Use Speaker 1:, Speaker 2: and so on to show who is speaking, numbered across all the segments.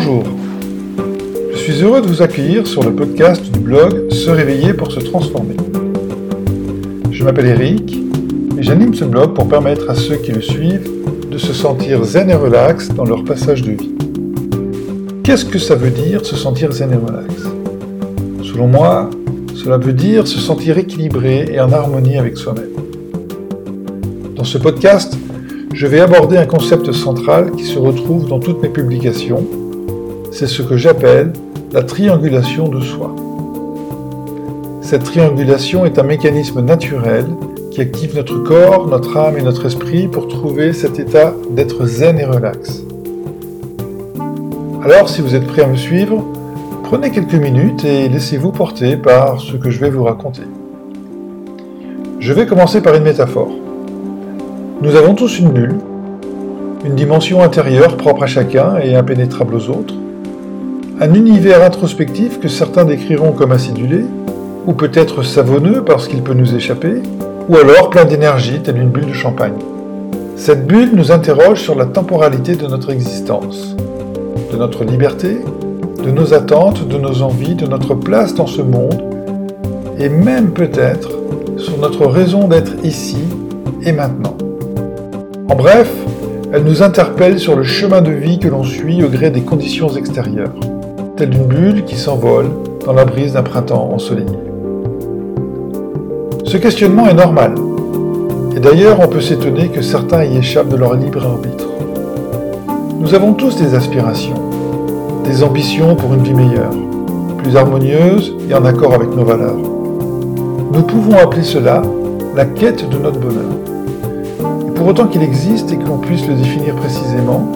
Speaker 1: Bonjour, je suis heureux de vous accueillir sur le podcast du blog Se réveiller pour se transformer. Je m'appelle Eric et j'anime ce blog pour permettre à ceux qui le suivent de se sentir zen et relax dans leur passage de vie. Qu'est-ce que ça veut dire se sentir zen et relax? Selon moi, cela veut dire se sentir équilibré et en harmonie avec soi-même. Dans ce podcast, je vais aborder un concept central qui se retrouve dans toutes mes publications. C'est ce que j'appelle la triangulation de soi. Cette triangulation est un mécanisme naturel qui active notre corps, notre âme et notre esprit pour trouver cet état d'être zen et relax. Alors, si vous êtes prêt à me suivre, prenez quelques minutes et laissez-vous porter par ce que je vais vous raconter. Je vais commencer par une métaphore. Nous avons tous une bulle, une dimension intérieure propre à chacun et impénétrable aux autres, un univers introspectif que certains décriront comme acidulé, ou peut-être savonneux parce qu'il peut nous échapper, ou alors plein d'énergie telle une bulle de champagne. Cette bulle nous interroge sur la temporalité de notre existence, de notre liberté, de nos attentes, de nos envies, de notre place dans ce monde, et même peut-être sur notre raison d'être ici et maintenant. En bref, elle nous interpelle sur le chemin de vie que l'on suit au gré des conditions extérieures, telle une bulle qui s'envole dans la brise d'un printemps ensoleillé. Ce questionnement est normal, et d'ailleurs on peut s'étonner que certains y échappent de leur libre arbitre. Nous avons tous des aspirations, des ambitions pour une vie meilleure, plus harmonieuse et en accord avec nos valeurs. Nous pouvons appeler cela la quête de notre bonheur. Et pour autant qu'il existe et que l'on puisse le définir précisément,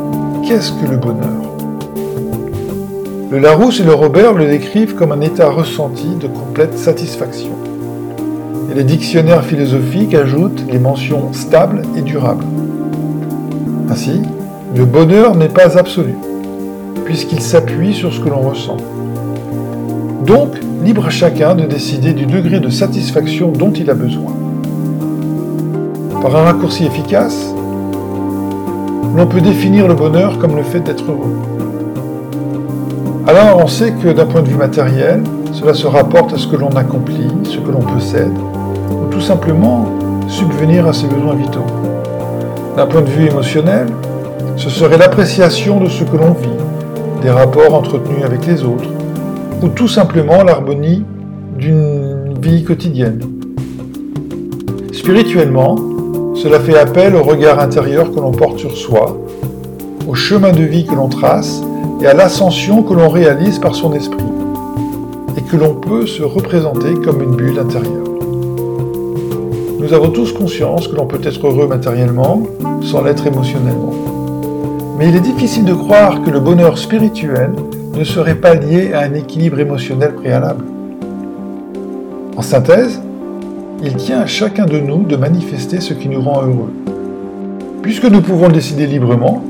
Speaker 1: qu'est-ce que le bonheur? Le Larousse et le Robert le décrivent comme un état ressenti de complète satisfaction. Et les dictionnaires philosophiques ajoutent les mentions stable et durable. Ainsi, le bonheur n'est pas absolu puisqu'il s'appuie sur ce que l'on ressent. Donc, libre à chacun de décider du degré de satisfaction dont il a besoin. Par un raccourci efficace, l'on peut définir le bonheur comme le fait d'être heureux. Alors on sait que d'un point de vue matériel, cela se rapporte à ce que l'on accomplit, ce que l'on possède, ou tout simplement subvenir à ses besoins vitaux. D'un point de vue émotionnel, ce serait l'appréciation de ce que l'on vit, des rapports entretenus avec les autres, ou tout simplement l'harmonie d'une vie quotidienne. Spirituellement, cela fait appel au regard intérieur que l'on porte sur soi, au chemin de vie que l'on trace et à l'ascension que l'on réalise par son esprit, et que l'on peut se représenter comme une bulle intérieure. Nous avons tous conscience que l'on peut être heureux matériellement sans l'être émotionnellement. Mais il est difficile de croire que le bonheur spirituel ne serait pas lié à un équilibre émotionnel préalable. En synthèse, il tient à chacun de nous de manifester ce qui nous rend heureux. Puisque nous pouvons le décider librement,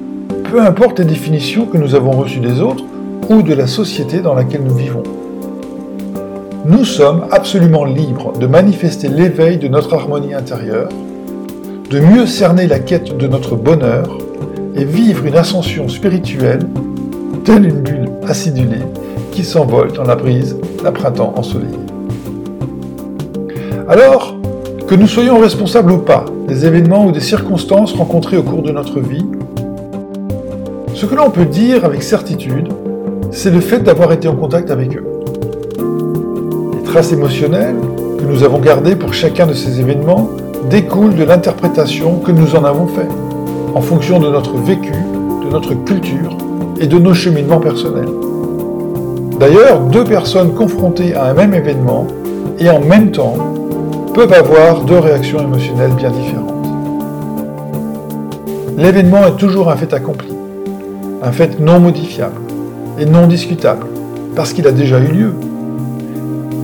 Speaker 1: peu importe les définitions que nous avons reçues des autres ou de la société dans laquelle nous vivons. Nous sommes absolument libres de manifester l'éveil de notre harmonie intérieure, de mieux cerner la quête de notre bonheur et vivre une ascension spirituelle telle une bulle acidulée qui s'envole dans la brise d'un printemps ensoleillé. Alors, que nous soyons responsables ou pas des événements ou des circonstances rencontrées au cours de notre vie, ce que l'on peut dire avec certitude, c'est le fait d'avoir été en contact avec eux. Les traces émotionnelles que nous avons gardées pour chacun de ces événements découlent de l'interprétation que nous en avons faite en fonction de notre vécu, de notre culture et de nos cheminements personnels. D'ailleurs, deux personnes confrontées à un même événement et en même temps peuvent avoir deux réactions émotionnelles bien différentes. L'événement est toujours un fait accompli, un fait non modifiable et non discutable, parce qu'il a déjà eu lieu.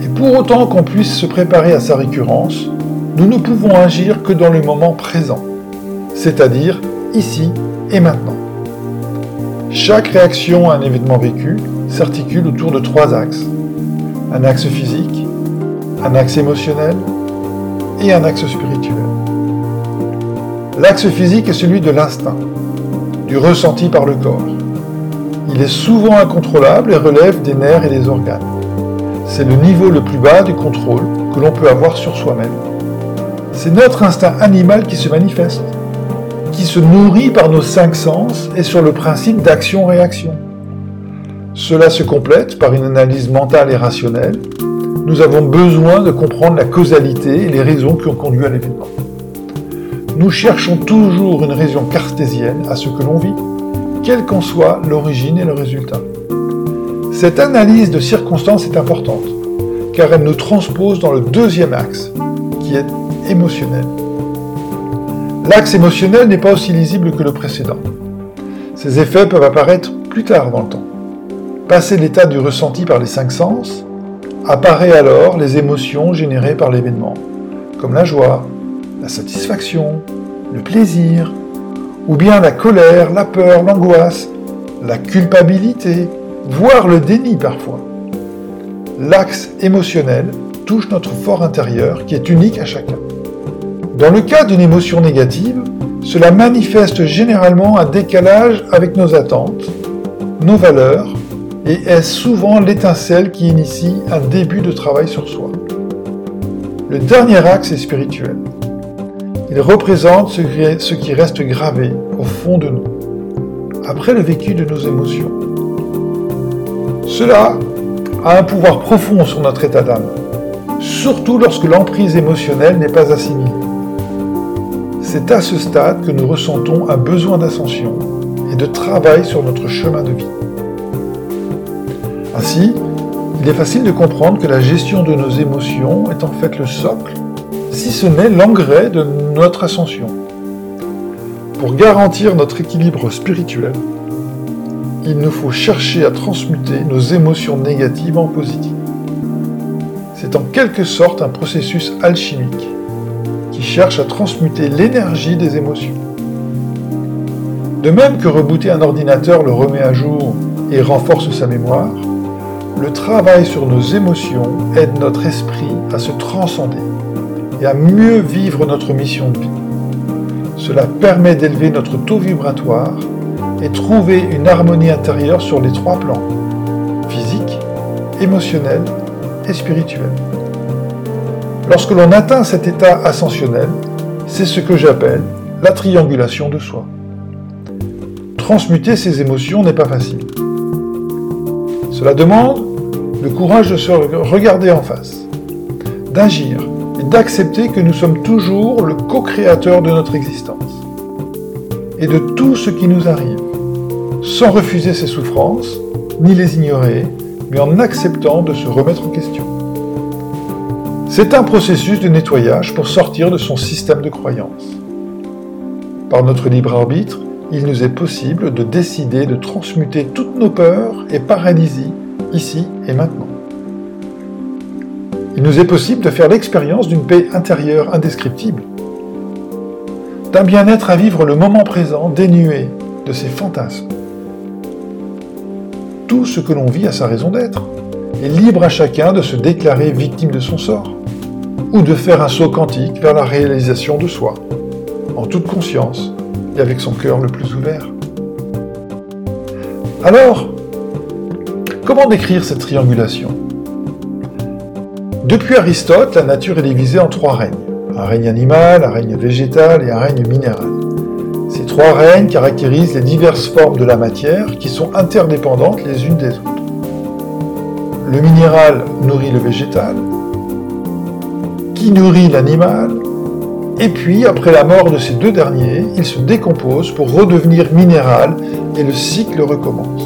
Speaker 1: Et pour autant qu'on puisse se préparer à sa récurrence, nous ne pouvons agir que dans le moment présent, c'est-à-dire ici et maintenant. Chaque réaction à un événement vécu s'articule autour de trois axes. Un axe physique, un axe émotionnel et un axe spirituel. L'axe physique est celui de l'instinct, du ressenti par le corps. Il est souvent incontrôlable et relève des nerfs et des organes. C'est le niveau le plus bas du contrôle que l'on peut avoir sur soi-même. C'est notre instinct animal qui se manifeste, qui se nourrit par nos cinq sens et sur le principe d'action-réaction. Cela se complète par une analyse mentale et rationnelle. Nous avons besoin de comprendre la causalité et les raisons qui ont conduit à l'événement. Nous cherchons toujours une raison cartésienne à ce que l'on vit, quelle qu'en soit l'origine et le résultat. Cette analyse de circonstances est importante, car elle nous transpose dans le deuxième axe, qui est émotionnel. L'axe émotionnel n'est pas aussi lisible que le précédent. Ses effets peuvent apparaître plus tard dans le temps. Passé l'état du ressenti par les cinq sens, apparaît alors les émotions générées par l'événement, comme la joie, la satisfaction, le plaisir, ou bien la colère, la peur, l'angoisse, la culpabilité, voire le déni parfois. L'axe émotionnel touche notre fort intérieur qui est unique à chacun. Dans le cas d'une émotion négative, cela manifeste généralement un décalage avec nos attentes, nos valeurs, et est souvent l'étincelle qui initie un début de travail sur soi. Le dernier axe est spirituel. Il représente ce qui reste gravé au fond de nous, après le vécu de nos émotions. Cela a un pouvoir profond sur notre état d'âme, surtout lorsque l'emprise émotionnelle n'est pas assimilée. C'est à ce stade que nous ressentons un besoin d'ascension et de travail sur notre chemin de vie. Ainsi, il est facile de comprendre que la gestion de nos émotions est en fait le socle si ce n'est l'engrais de notre ascension. Pour garantir notre équilibre spirituel, il nous faut chercher à transmuter nos émotions négatives en positives. C'est en quelque sorte un processus alchimique qui cherche à transmuter l'énergie des émotions. De même que rebooter un ordinateur le remet à jour et renforce sa mémoire, le travail sur nos émotions aide notre esprit à se transcender et à mieux vivre notre mission de vie. Cela permet d'élever notre taux vibratoire et trouver une harmonie intérieure sur les trois plans, physique, émotionnel et spirituel. Lorsque l'on atteint cet état ascensionnel, c'est ce que j'appelle la triangulation de soi. Transmuter ces émotions n'est pas facile. Cela demande le courage de se regarder en face, d'agir d'accepter que nous sommes toujours le co-créateur de notre existence et de tout ce qui nous arrive, sans refuser ses souffrances, ni les ignorer, mais en acceptant de se remettre en question. C'est un processus de nettoyage pour sortir de son système de croyance. Par notre libre arbitre, il nous est possible de décider de transmuter toutes nos peurs et paralysies ici et maintenant. Il nous est possible de faire l'expérience d'une paix intérieure indescriptible, d'un bien-être à vivre le moment présent dénué de ses fantasmes. Tout ce que l'on vit a sa raison d'être, et libre à chacun de se déclarer victime de son sort, ou de faire un saut quantique vers la réalisation de soi, en toute conscience et avec son cœur le plus ouvert. Alors, comment décrire cette triangulation? Depuis Aristote, la nature est divisée en trois règnes. Un règne animal, un règne végétal et un règne minéral. Ces trois règnes caractérisent les diverses formes de la matière qui sont interdépendantes les unes des autres. Le minéral nourrit le végétal, qui nourrit l'animal, et puis, après la mort de ces deux derniers, il se décompose pour redevenir minéral et le cycle recommence.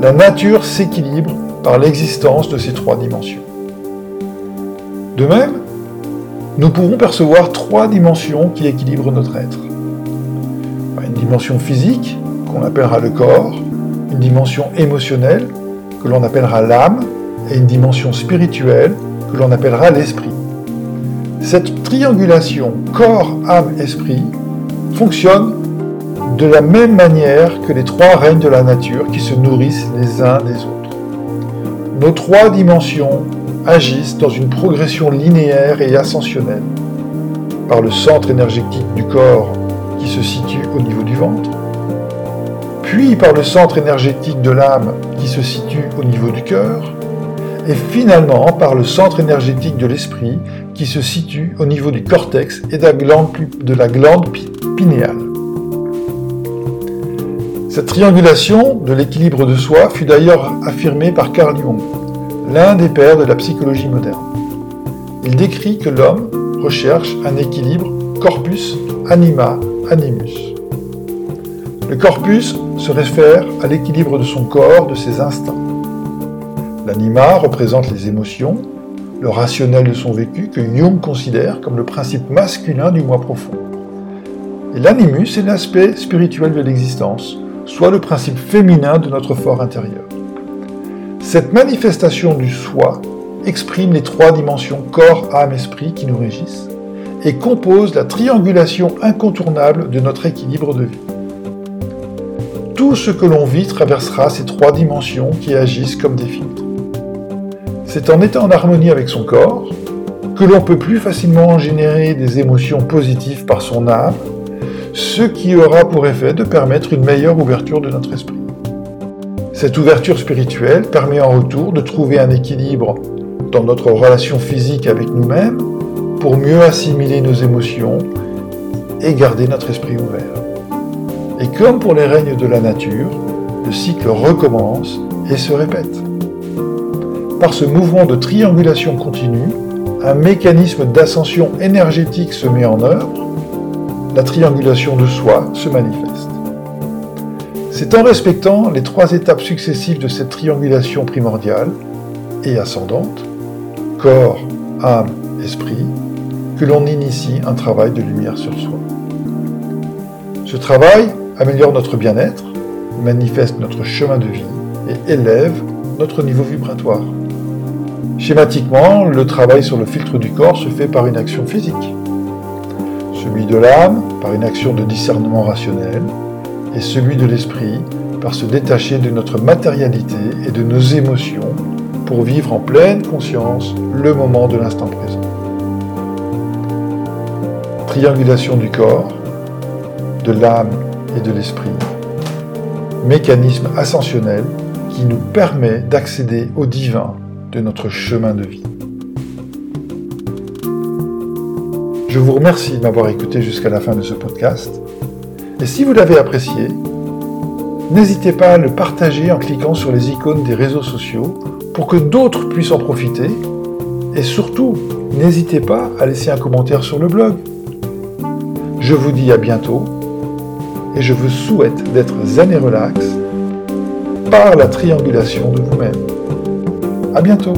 Speaker 1: La nature s'équilibre par l'existence de ces trois dimensions. De même, nous pouvons percevoir trois dimensions qui équilibrent notre être. Une dimension physique, qu'on appellera le corps, une dimension émotionnelle, que l'on appellera l'âme, et une dimension spirituelle, que l'on appellera l'esprit. Cette triangulation corps, âme, esprit fonctionne de la même manière que les trois règnes de la nature qui se nourrissent les uns des autres. Nos trois dimensions agissent dans une progression linéaire et ascensionnelle, par le centre énergétique du corps qui se situe au niveau du ventre, puis par le centre énergétique de l'âme qui se situe au niveau du cœur, et finalement par le centre énergétique de l'esprit qui se situe au niveau du cortex et de la glande, de pinéale. Cette triangulation de l'équilibre de soi fut d'ailleurs affirmée par Carl Jung, l'un des pères de la psychologie moderne. Il décrit que l'homme recherche un équilibre corpus anima animus. Le corpus se réfère à l'équilibre de son corps, de ses instincts. L'anima représente les émotions, le rationnel de son vécu que Jung considère comme le principe masculin du moi profond. Et l'animus est l'aspect spirituel de l'existence, soit le principe féminin de notre fort intérieur. Cette manifestation du soi exprime les trois dimensions corps, âme, esprit qui nous régissent et compose la triangulation incontournable de notre équilibre de vie. Tout ce que l'on vit traversera ces trois dimensions qui agissent comme des filtres. C'est en étant en harmonie avec son corps que l'on peut plus facilement générer des émotions positives par son âme, ce qui aura pour effet de permettre une meilleure ouverture de notre esprit. Cette ouverture spirituelle permet en retour de trouver un équilibre dans notre relation physique avec nous-mêmes pour mieux assimiler nos émotions et garder notre esprit ouvert. Et comme pour les règnes de la nature, le cycle recommence et se répète. Par ce mouvement de triangulation continue, un mécanisme d'ascension énergétique se met en œuvre, la triangulation de soi se manifeste. C'est en respectant les trois étapes successives de cette triangulation primordiale et ascendante, corps, âme, esprit, que l'on initie un travail de lumière sur soi. Ce travail améliore notre bien-être, manifeste notre chemin de vie et élève notre niveau vibratoire. Schématiquement, le travail sur le filtre du corps se fait par une action physique, celui de l'âme par une action de discernement rationnel, et celui de l'esprit par se détacher de notre matérialité et de nos émotions pour vivre en pleine conscience le moment de l'instant présent. Triangulation du corps, de l'âme et de l'esprit. Mécanisme ascensionnel qui nous permet d'accéder au divin de notre chemin de vie. Je vous remercie de m'avoir écouté jusqu'à la fin de ce podcast. Et si vous l'avez apprécié, n'hésitez pas à le partager en cliquant sur les icônes des réseaux sociaux pour que d'autres puissent en profiter. Et surtout, n'hésitez pas à laisser un commentaire sur le blog. Je vous dis à bientôt et je vous souhaite d'être zen et relax par la triangulation de vous-même. À bientôt